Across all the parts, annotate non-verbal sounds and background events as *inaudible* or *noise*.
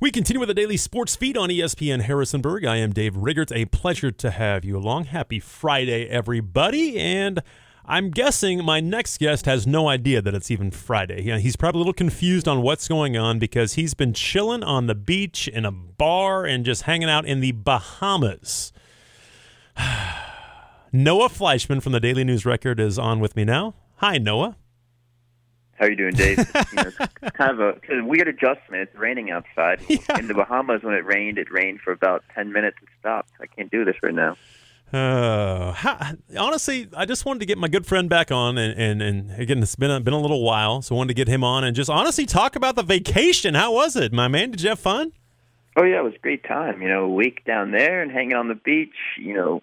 We continue with the daily sports feed on ESPN Harrisonburg. I am Dave Riggert. A pleasure to have you along. Happy Friday, everybody. And I'm guessing my next guest has no idea that it's even Friday. Yeah, he's probably a little confused on what's going on because he's been chilling on the beach in a bar and just hanging out in the Bahamas. *sighs* Noah Fleischman from the Daily News Record is on with me now. Hi, Noah. How are you doing, Dave? *laughs* you know, it's kind of a, it's a weird adjustment. It's raining outside. *laughs* Yeah. In the Bahamas, when it rained, it rained for about 10 minutes and stopped. I can't do this right now. Uh, how, honestly, I just wanted to get my good friend back on, and, and, and again, it's been a, been a little while, so I wanted to get him on and just honestly talk about the vacation. How was it, my man? Did you have fun? Oh, yeah, it was a great time. You know, a week down there and hanging on the beach. You know,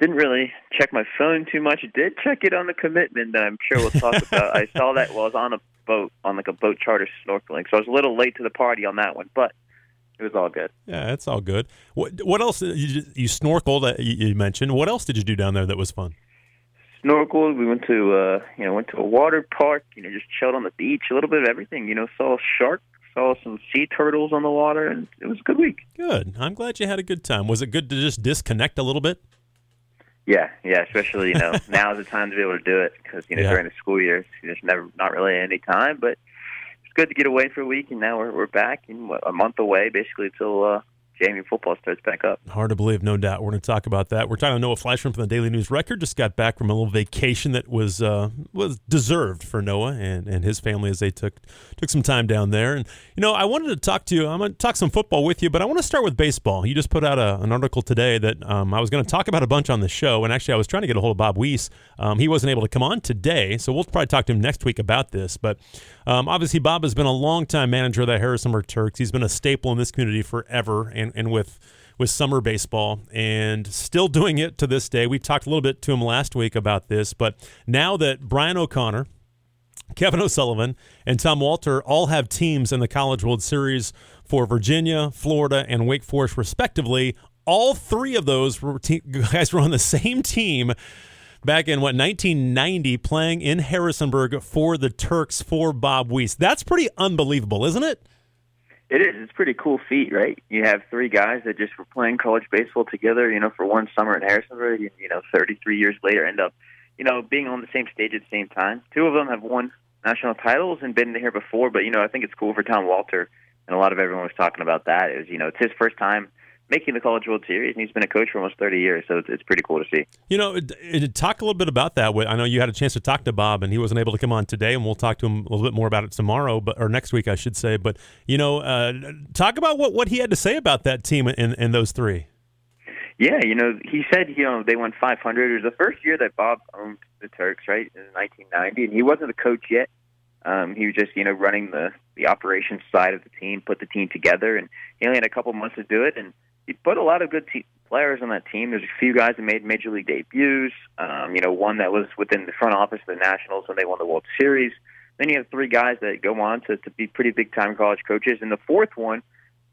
didn't really check my phone too much. Did check it on the commitment that I'm sure we'll talk about. I saw that while I was on a boat, on like a boat charter snorkeling. So I was a little late to the party on that one, but it was all good. Yeah, it's all good. What what else? You, you snorkeled. uh, You, you mentioned. What else did you do down there that was fun? snorkeled. We went to uh, you know went to a water park. You know, just chilled on the beach. A little bit of everything. You know, saw a shark. saw some sea turtles on the water, and it was a good week. Good. I'm glad you had a good time. Was it good to just disconnect a little bit? Yeah, yeah. Especially you know *laughs* now is the time to be able to do it because you know Yeah. during the school years there's never not really any time, but it's good to get away for a week. And now we're we're back in what, a month away, basically until uh, JMU football starts back up. Hard to believe, no doubt. We're going to talk about that. We're talking to Noah Fleischman from the Daily News Record. Just got back from a little vacation that was uh, was deserved for Noah and, and his family as they took took some time down there. And you know, I wanted to talk to you. I'm going to talk some football with you, but I want to start with baseball. You just put out a, an article today that um, I was going to talk about a bunch on the show, and actually, I was trying to get a hold of Bob Weiss. Um, he wasn't able to come on today, so we'll probably talk to him next week about this. But um, obviously, Bob has been a longtime manager of the Harrisonburg Turks. He's been a staple in this community forever, and and with with summer baseball and still doing it to this day. We talked a little bit to him last week about this, but now that Brian O'Connor, Kevin O'Sullivan, and Tom Walter all have teams in the College World Series for Virginia, Florida, and Wake Forest, respectively, all three of those guys were on the *laughs* same team back in what 1990 playing in Harrisonburg for the Turks for Bob Weiss. That's pretty unbelievable, isn't it? It is. It's a pretty cool feat, right? You have three guys that just were playing college baseball together, you know, for one summer in Harrisonburg, and, you know, 33 years later end up, you know, being on the same stage at the same time. Two of them have won national titles and been here before, but, you know, I think it's cool for Tom Walter, and a lot of everyone was talking about that. It was, you know, it's his first time making the College World Series, and he's been a coach for almost 30 years, so it's, it's pretty cool to see. You know, it, it, talk a little bit about that. I know you had a chance to talk to Bob, and he wasn't able to come on today, and we'll talk to him a little bit more about it tomorrow, but or next week, I should say. But you know, uh, talk about what, what he had to say about that team and, and those three. Yeah, you know, he said, you know, they won 500. It was the first year that Bob owned the Turks, right, in 1990, and he wasn't a coach yet. Um, he was just, you know, running the the operations side of the team, put the team together, and he only had a couple months to do it. And he put a lot of good te- players on that team. There's a few guys that made major league debuts. Um, you know, one that was within the front office of the Nationals when they won the World Series. Then you have three guys that go on to, to be pretty big time college coaches, and the fourth one,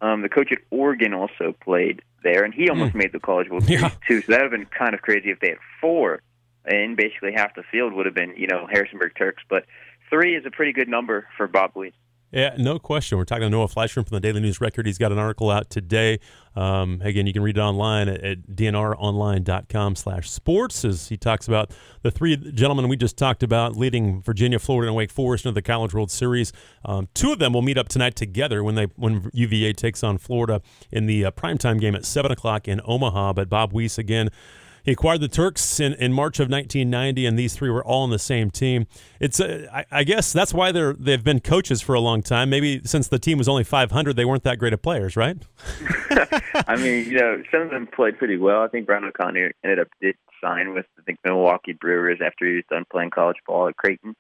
um, the coach at Oregon also played there, and he almost made the College World *laughs* Series Yeah. too. So that would have been kind of crazy if they had four, and basically half the field would have been, you know, Harrisonburg Turks. But three is a pretty good number for Bob Weiss. Yeah, no question. We're talking to Noah Fleischman from the Daily News Record. He's got an article out today. Um, again, you can read it online at, at dnronline.com slash sports as he talks about the three gentlemen we just talked about leading Virginia, Florida, and Wake Forest into the College World Series. Um, two of them will meet up tonight together when they when UVA takes on Florida in the uh, primetime game at 7 o'clock in Omaha. But Bob Weiss, again, he acquired the Turks in, in March of 1990, and these three were all on the same team. It's, uh, I, I guess, that's why they're they've been coaches for a long time. Maybe since the team was only 500, they weren't that great of players, right? *laughs* I mean, you know, some of them played pretty well. I think Brian O'Connor ended up did sign with I think Milwaukee Brewers after he was done playing college ball at Creighton.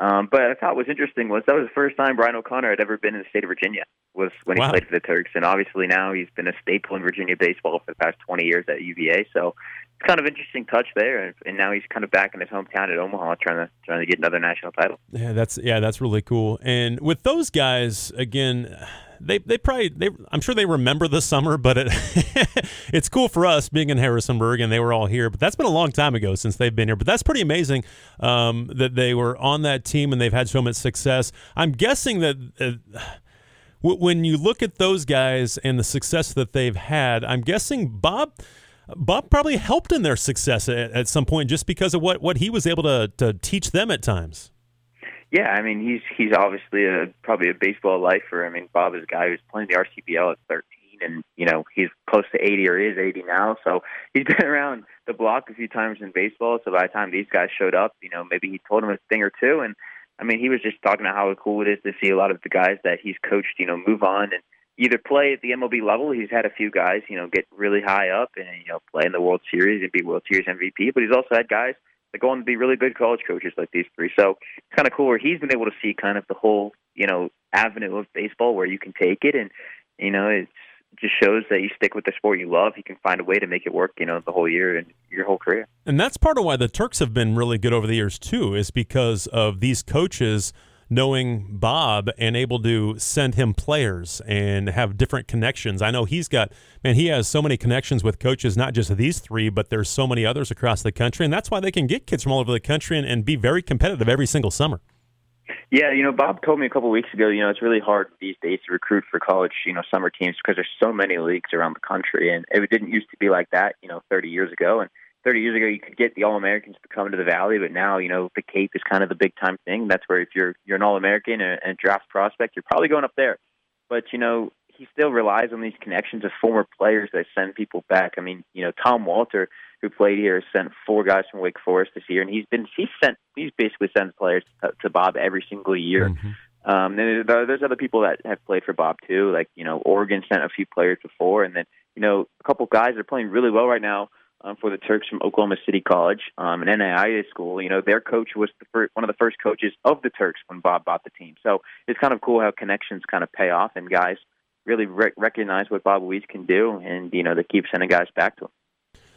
Um, but I thought was interesting was that was the first time Brian O'Connor had ever been in the state of Virginia was when he played for the Turks, and obviously now he's been a staple in Virginia baseball for the past 20 years at UVA. So it's kind of interesting touch there, and, and now he's kind of back in his hometown at Omaha, trying to trying to get another national title. Yeah, that's yeah, that's really cool. And with those guys, again, they they probably they I'm sure they remember the summer, but it *laughs* it's cool for us being in Harrisonburg and they were all here. But that's been a long time ago since they've been here. But that's pretty amazing um, that they were on that team and they've had so much success. I'm guessing that. Uh, when you look at those guys and the success that they've had, I'm guessing Bob. Bob probably helped in their success at, at some point just because of what, what he was able to, to teach them at times. Yeah, I mean he's he's obviously a probably a baseball lifer. I mean Bob is a guy who's playing the RCBL at 13, and you know he's close to 80 or is 80 now. So he's *laughs* been around the block a few times in baseball. So by the time these guys showed up, you know maybe he told them a thing or two. And I mean he was just talking about how cool it is to see a lot of the guys that he's coached, you know, move on and either play at the MLB level. He's had a few guys, you know, get really high up and you know play in the World Series and be World Series MVP. But he's also had guys that go on to be really good college coaches like these three. So it's kind of cool where he's been able to see kind of the whole, you know, avenue of baseball where you can take it, and you know, it just shows that you stick with the sport you love. You can find a way to make it work, you know, the whole year and your whole career. And that's part of why the Turks have been really good over the years too, is because of these coaches knowing Bob and able to send him players and have different connections. I know he's got, man, he has so many connections with coaches, not just these three, but there's so many others across the country. And that's why they can get kids from all over the country and, and be very competitive every single summer. Yeah, you know, Bob told me a couple weeks ago, you know, it's really hard these days to recruit for college, you know, summer teams because there's so many leagues around the country. And it didn't used to be like that, you know, 30 years ago. And 30 years ago, you could get the All Americans to come to the Valley, but now, you know, the Cape is kind of the big time thing. That's where if you're you're an All American and, and draft prospect, you're probably going up there. But you know, he still relies on these connections of former players that send people back. I mean, you know, Tom Walter, who played here, sent four guys from Wake Forest this year, and he's been he's sent he's basically sends players to, to Bob every single year. Mm-hmm. Um, and there's other people that have played for Bob too, like you know, Oregon sent a few players before, and then you know, a couple guys are playing really well right now um, for the Turks from Oklahoma City College, um, an NAIA school. You know, their coach was the first, one of the first coaches of the Turks when Bob bought the team. So it's kind of cool how connections kind of pay off and guys really re- recognize what Bob Weiss can do, and you know they keep sending guys back to him.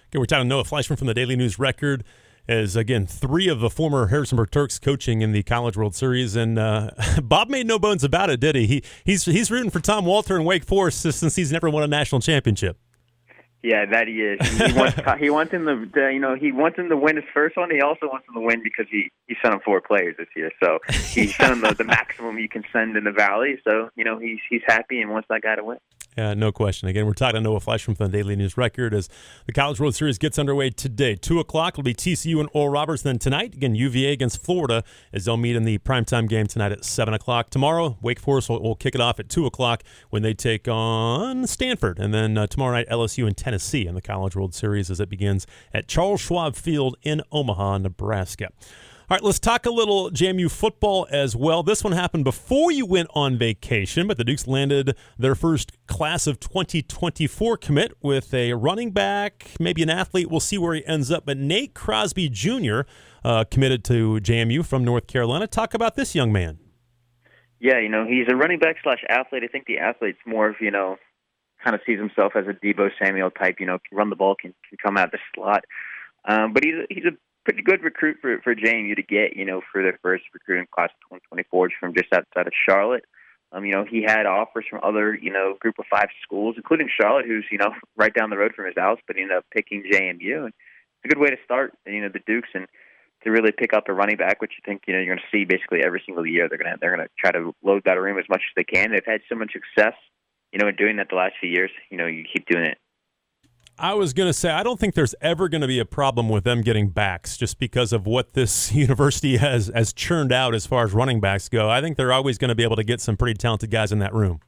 Okay, we're talking to Noah Fleischman from the Daily News Record. As again, three of the former Harrisonburg Turks coaching in the College World Series, and uh, *laughs* Bob made no bones about it, did he? He he's he's rooting for Tom Walter and Wake Forest since he's never won a national championship. Yeah, that he is. He wants *laughs* he wants him to you know he wants him to win his first one. He also wants him to win because he he sent him four players this year, so he sent him the, the maximum you can send in the valley. So you know he's he's happy and wants that guy to win. Yeah, no question. Again, we're talking to Noah Fleischman from the Daily News Record as the College World Series gets underway today. 2 o'clock will be TCU and Oral Roberts. Then tonight, again, UVA against Florida as they'll meet in the primetime game tonight at 7 o'clock. Tomorrow, Wake Forest will, will kick it off at 2 o'clock when they take on Stanford. And then uh, tomorrow night, LSU and Tennessee in the College World Series as it begins at Charles Schwab Field in Omaha, Nebraska. All right, let's talk a little JMU football as well. This one happened before you went on vacation, but the Dukes landed their first class of 2024 commit with a running back, maybe an athlete. We'll see where he ends up. But Nate Crosby Jr. Uh, committed to JMU from North Carolina. Talk about this young man. Yeah, you know, he's a running back slash athlete. I think the athlete's more of, you know, kind of sees himself as a Deebo Samuel type, you know, can run the ball, can, can come out the slot. Um, but he's a, he's a pretty good recruit for for JMU to get, you know, for their first recruiting class of 2024 from just outside of Charlotte. Um, you know, he had offers from other, you know, group of five schools, including Charlotte, who's, you know, *laughs* right down the road from his house, but he ended up picking JMU. And it's a good way to start, you know, the Dukes and to really pick up a running back, which you think, you know, you're going to see basically every single year. They're going to, they're going to try to load that room as much as they can. They've had so much success, you know, in doing that the last few years. You know, you keep doing it I was going to say, I don't think there's ever going to be a problem with them getting backs just because of what this *laughs* university has, has churned out as far as running backs go. I think they're always going to be able to get some pretty talented guys in that room.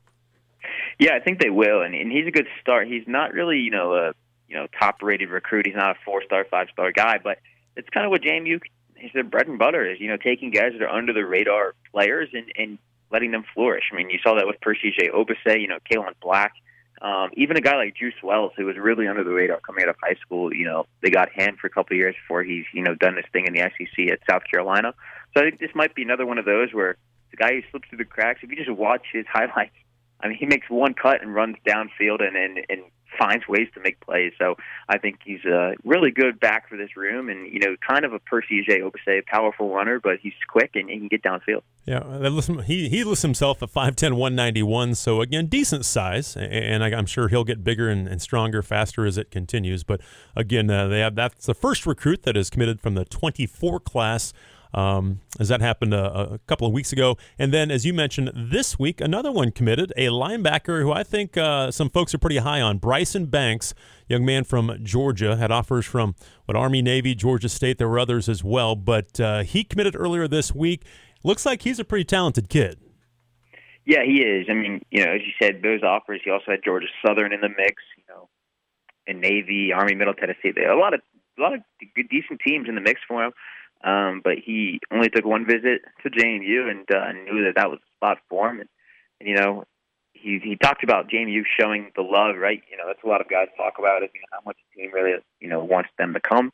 Yeah, I think they will, and, and he's a good start. He's not really, you know, a you know top rated recruit. He's not a four star, five star guy, but it's kind of what JMU his bread and butter is. You know, taking guys that are under the radar players and and letting them flourish. I mean, you saw that with Percy Agyei-Obese, you know, Kaelon Black. Um, even a guy like Juice Wells, who was really under the radar coming out of high school, you know, they got him for a couple of years before he's, you know, done this thing in the SEC at South Carolina. So I think this might be another one of those where the guy who slips through the cracks, if you just watch his *laughs* highlights, I mean, he makes one cut and runs downfield and, and, and finds ways to make plays. So I think he's a really good back for this room, and you know, kind of a Percy Agyei-Obese, powerful runner, but he's quick and he can get downfield. Yeah, he he lists himself at 5'10", 191, so again, decent size, and I'm sure he'll get bigger and, and stronger faster as it continues. But again, uh, they have that's the first recruit that is committed from the 24 class um, as that happened a, a, couple of weeks ago. And then, as you mentioned, this week, another one committed, a linebacker who I think uh, some folks are pretty high on, Bryson Banks, young man from Georgia, had offers from what Army, Navy, Georgia State. There were others as well, but uh, he committed earlier this week. Looks like he's a pretty talented kid. Yeah, he is. I mean, you know, as you said, those offers. He also had Georgia Southern in the mix. You know, and Navy, Army, Middle Tennessee. A lot of a lot of good, decent teams in the mix for him. Um, but he only took one visit to JMU and uh, knew that that was the spot for him. And, and you know, he he talked about JMU showing the love, right? You know, that's a lot of guys talk about it. You know, how much the team really you know wants them to come.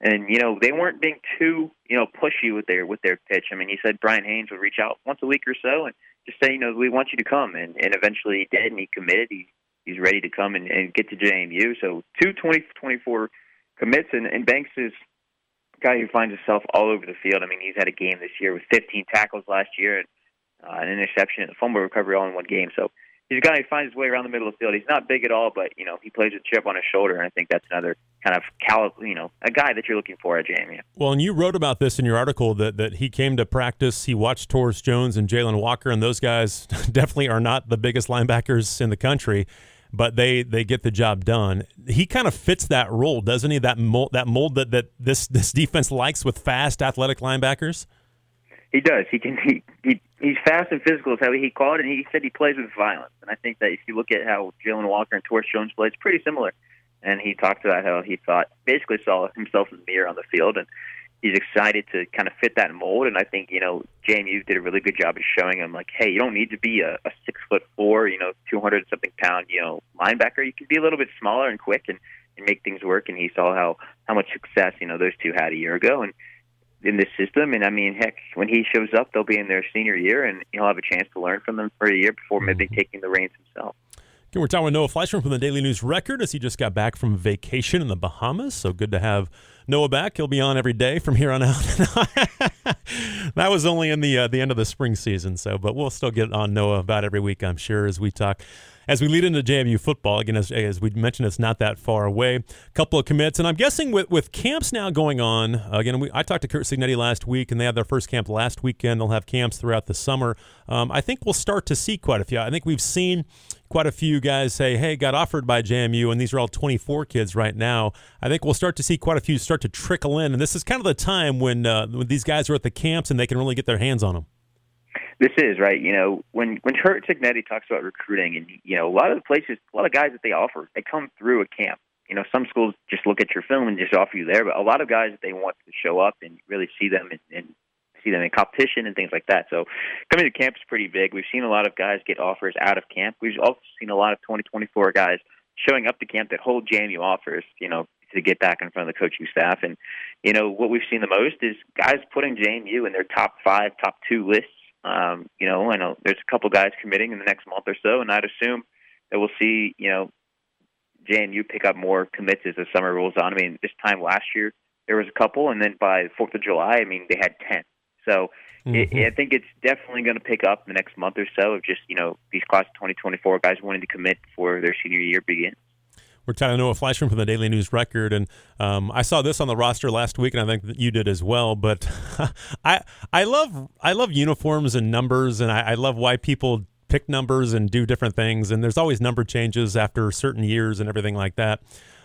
And you know, they weren't being too you know pushy with their with their pitch. I mean, he said Brian Haynes would reach out once a week or so and just say, you know, we want you to come. And and eventually he did, and he committed. He he's ready to come and, and get to JMU. So two twenty twenty four commits, and, and Banks is guy who finds himself all over the field. I mean, he's had a game this year with 15 tackles last year and uh, an interception and a fumble recovery all in one game. So he's a guy who finds his way around the middle of the field. He's not big at all, but you know he plays with chip on his shoulder, and I think that's another kind of cal- you know a guy that you're looking for at JMU. Well, and you wrote about this in your article that that he came to practice. He watched Taurus Jones and Jailin Walker, and those guys *laughs* definitely are not the biggest linebackers in the country but they they get the job done. He kind of fits that role, doesn't he? That mold, that mold that, that this this defense likes with fast, athletic linebackers. He does. He can. He, he he's fast and physical is how he called it. And he said he plays with violence. And I think that if you look at how Jailin Walker and Taurus Jones play, it's pretty similar. And he talked about how he thought basically saw himself in the mirror on the field, and he's excited to kind of fit that mold. And I think you know JMU did a really good job of showing him like, hey, you don't need to be a, a six foot four, you know, two hundred something pound, you know, linebacker. You can be a little bit smaller and quick and, and make things work. And he saw how how much success you know those two had a year ago and in this system. And I mean, heck, when he shows up, they'll be in their senior year, and he'll have a chance to learn from them for a year before maybe mm-hmm. taking the reins himself. Okay, we're talking with Noah Fleischman from the Daily News Record as he just got back from vacation in the Bahamas. So good to have Noah back. He'll be on every day from here on out. *laughs* that was only in the uh, the end of the spring season, so but we'll still get on Noah about every week, I'm sure, as we talk. As we lead into JMU football, again, as, as we mentioned, it's not that far away. A couple of commits, and I'm guessing with, with camps now going on, again, we, I talked to Curt Cignetti last week, and they had their first camp last weekend. They'll have camps throughout the summer. Um, I think we'll start to see quite a few. I think we've seen quite a few guys say, hey, got offered by JMU, and these are all 24 kids right now. I think we'll start to see quite a few start to trickle in, and this is kind of the time when, uh, when these guys are at the camps and they can really get their hands on them. This is right. You know, when when Curt Cignetti talks about recruiting, and you know, a lot of the places, a lot of guys that they offer, they come through a camp. You know, some schools just look at your film and just offer you there, but a lot of guys that they want to show up and really see them and, and see them in competition and things like that. So coming to camp is pretty big. We've seen a lot of guys get offers out of camp. We've also seen a lot of 2024 guys showing up to camp that hold JMU offers, you know, to get back in front of the coaching staff. And, you know, what we've seen the most is guys putting JMU in their top five, top two lists. Um, you know, I know there's a couple guys committing in the next month or so, and I'd assume that we'll see, you know, JMU pick up more commits as the summer rolls on. I mean, this time last year, there was a couple, and then by the 4th of July, I mean, they had 10. So mm-hmm. it, I think it's definitely going to pick up in the next month or so of just, you know, these class of 2024 guys wanting to commit before their senior year begins. We're talking to Noah Fleischman from the Daily News Record, and um, I saw this on the roster last week, and I think that you did as well. But *laughs* I I love I love uniforms and numbers, and I, I love why people pick numbers and do different things. And there's always number changes after certain years and everything like that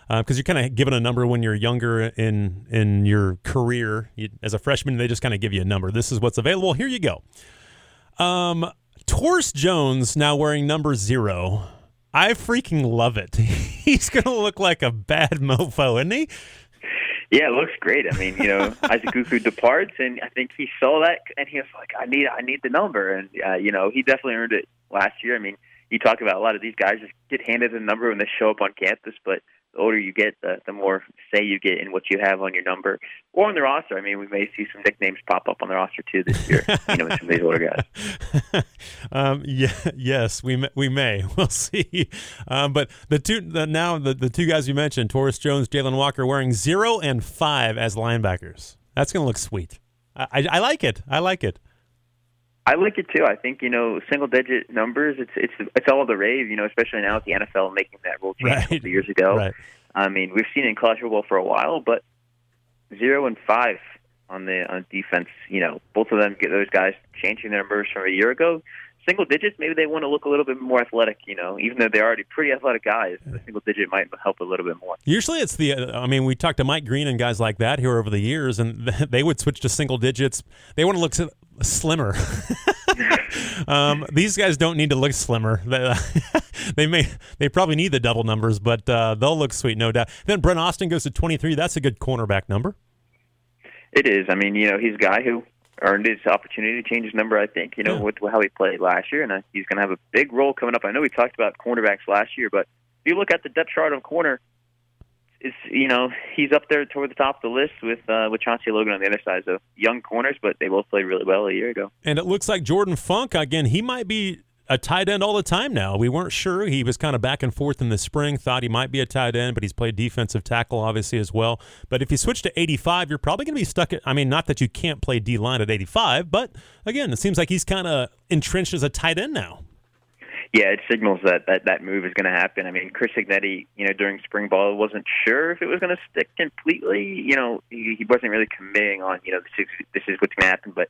because uh, you're kind of given a number when you're younger in in your career. You, as a freshman, they just kind of give you a number. This is what's available. Here you go. Um, Taurus Jones now wearing number zero. I freaking love it. *laughs* *laughs* He's gonna look like a bad mofo, isn't he? Yeah, it looks great. I mean, you know, *laughs* Isaac Ukwu departs, and I think he saw that, and he was like, "I need, I need the number," and uh, you know, he definitely earned it last year. I mean, you talk about a lot of these guys just get handed a number when they show up on campus, but the older you get, the, the more say you get in what you have on your number or on the roster. I mean, we may see some nicknames pop up on the roster too this year. *laughs* you know, some of these older guys. *laughs* um, yeah, yes, we may, we may. *laughs* We'll see. Um, but the two the, now the, the two guys you mentioned, Taurus Jones, Jailin Walker, wearing zero and five as linebackers. That's going to look sweet. I, I, I like it. I like it. I like it too. I think you know single digit numbers. It's it's it's all the rave. You know, especially now with the NFL making that rule change right. a couple years ago. Right. I mean, we've seen it in college football for a while, but zero and five on the on defense. You know, both of them get those guys changing their numbers from a year ago. Single digits, maybe they want to look a little bit more athletic. You know, even though they're already pretty athletic guys, the single digit might help a little bit more. Usually, it's the. Uh, I mean, we talked to Mike Green and guys like that here over the years, and *laughs* they would switch to single digits. They want to look slimmer. *laughs* um, these guys don't need to look slimmer. *laughs* they may, they probably need the double numbers, but uh, they'll look sweet, no doubt. Then Brent Austin goes to 23. That's a good cornerback number. It is. I mean, you know, he's a guy who earned his opportunity to change his number. I think, you know, yeah. with how he played last year, and uh, he's going to have a big role coming up. I know we talked about cornerbacks last year, but if you look at the depth chart on corner, it's you know he's up there toward the top of the list with uh, with Chauncey Logan on the other side. So young corners, but they both played really well a year ago. And it looks like Jordan Funk again. He might be a tight end all the time now. We weren't sure. He was kind of back and forth in the spring. Thought he might be a tight end, but he's played defensive tackle obviously as well. But if you switch to 85, you're probably going to be stuck at. I mean, not that you can't play D line at 85, but again, it seems like he's kind of entrenched as a tight end now yeah, it signals that that, that move is going to happen. I mean, Chris Cignetti, you know, during spring ball wasn't sure if it was going to stick completely. You know, he, he wasn't really committing on, you know, this is, this is what's going to happen. But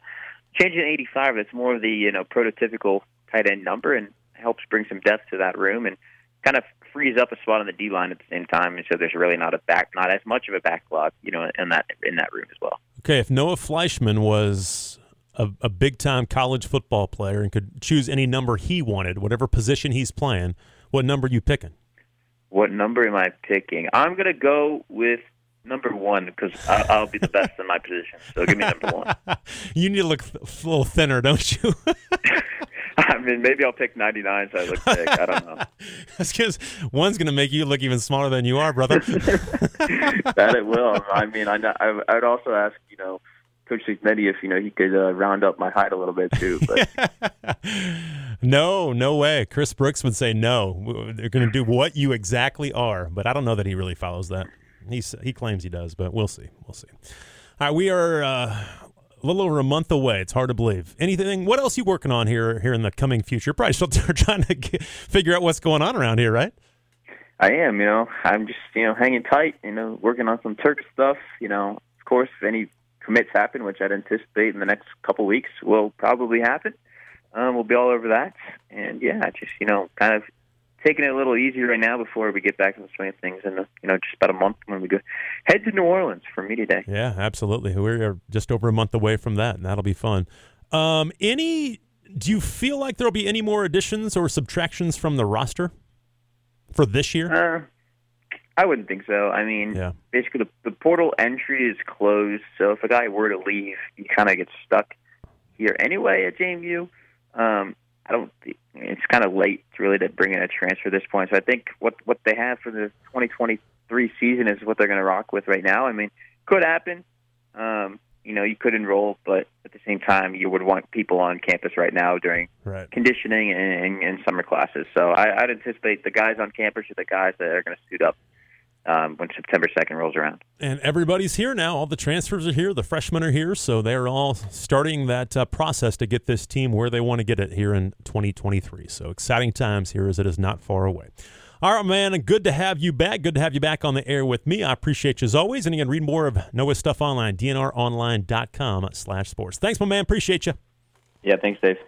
changing 85, that's more of the, you know, prototypical tight end number and helps bring some depth to that room and kind of frees up a spot on the D line at the same time. And so there's really not a back, not as much of a backlog, you know, in that in that room as well. Okay, if Noah Fleischman was a, a big time college football player and could choose any number he wanted, whatever position he's playing, what number are you picking? What number am I picking? I'm going to go with number one because I'll be the best in my position. So give me number one. *laughs* you need to look a little thinner, don't you? *laughs* I mean, maybe I'll pick 99 so I look thick. I don't know. *laughs* That's because one's going to make you look even smaller than you are, brother. that it will. I mean, I, I, I would also ask, you know, Coach Cignetti if you know he could uh, round up my height a little bit too. But *laughs* no, no way. Chris Brooks would say no. They're going to do what you exactly are, but I don't know that he really follows that. He's he claims he does, but we'll see. We'll see. All right, we are uh, a little over a month away. It's hard to believe. Anything? What else are you working on here here in the coming future? Probably still *laughs* trying to get, figure out what's going on around here, right? I am. You know, I'm just you know hanging tight. You know, working on some Turk stuff. You know, of course, if any commits happen, which I'd anticipate in the next couple weeks will probably happen. Um, we'll be all over that, and yeah, just you know, kind of taking it a little easier right now before we get back to the swing of things in you know just about a month when we go head to New Orleans for media day. Yeah, absolutely. We're just over a month away from that, and that'll be fun. Um, any? Do you feel like there'll be any more additions or subtractions from the roster for this year? Uh, I wouldn't think so. I mean, yeah. basically the, the portal entry is closed, so if a guy were to leave, he kind of gets stuck here anyway at JMU. Um, I don't. It's kind of late to really to bring in a transfer at this point. So I think what what they have for the 2023 season is what they're going to rock with right now. I mean, could happen. Um, you know, you could enroll, but at the same time, you would want people on campus right now during right. conditioning and, and, and summer classes. So I, I'd anticipate the guys on campus are the guys that are going to suit up um, when September 2nd rolls around. And everybody's here now. All the transfers are here. The freshmen are here. So they're all starting that uh, process to get this team where they want to get it here in 2023. So exciting times here as it is not far away. All right, man. Good to have you back. Good to have you back on the air with me. I appreciate you as always. And again, read more of Noah's stuff online, dnronline.com slash sports. Thanks, my man. Appreciate you. Yeah, thanks, Dave.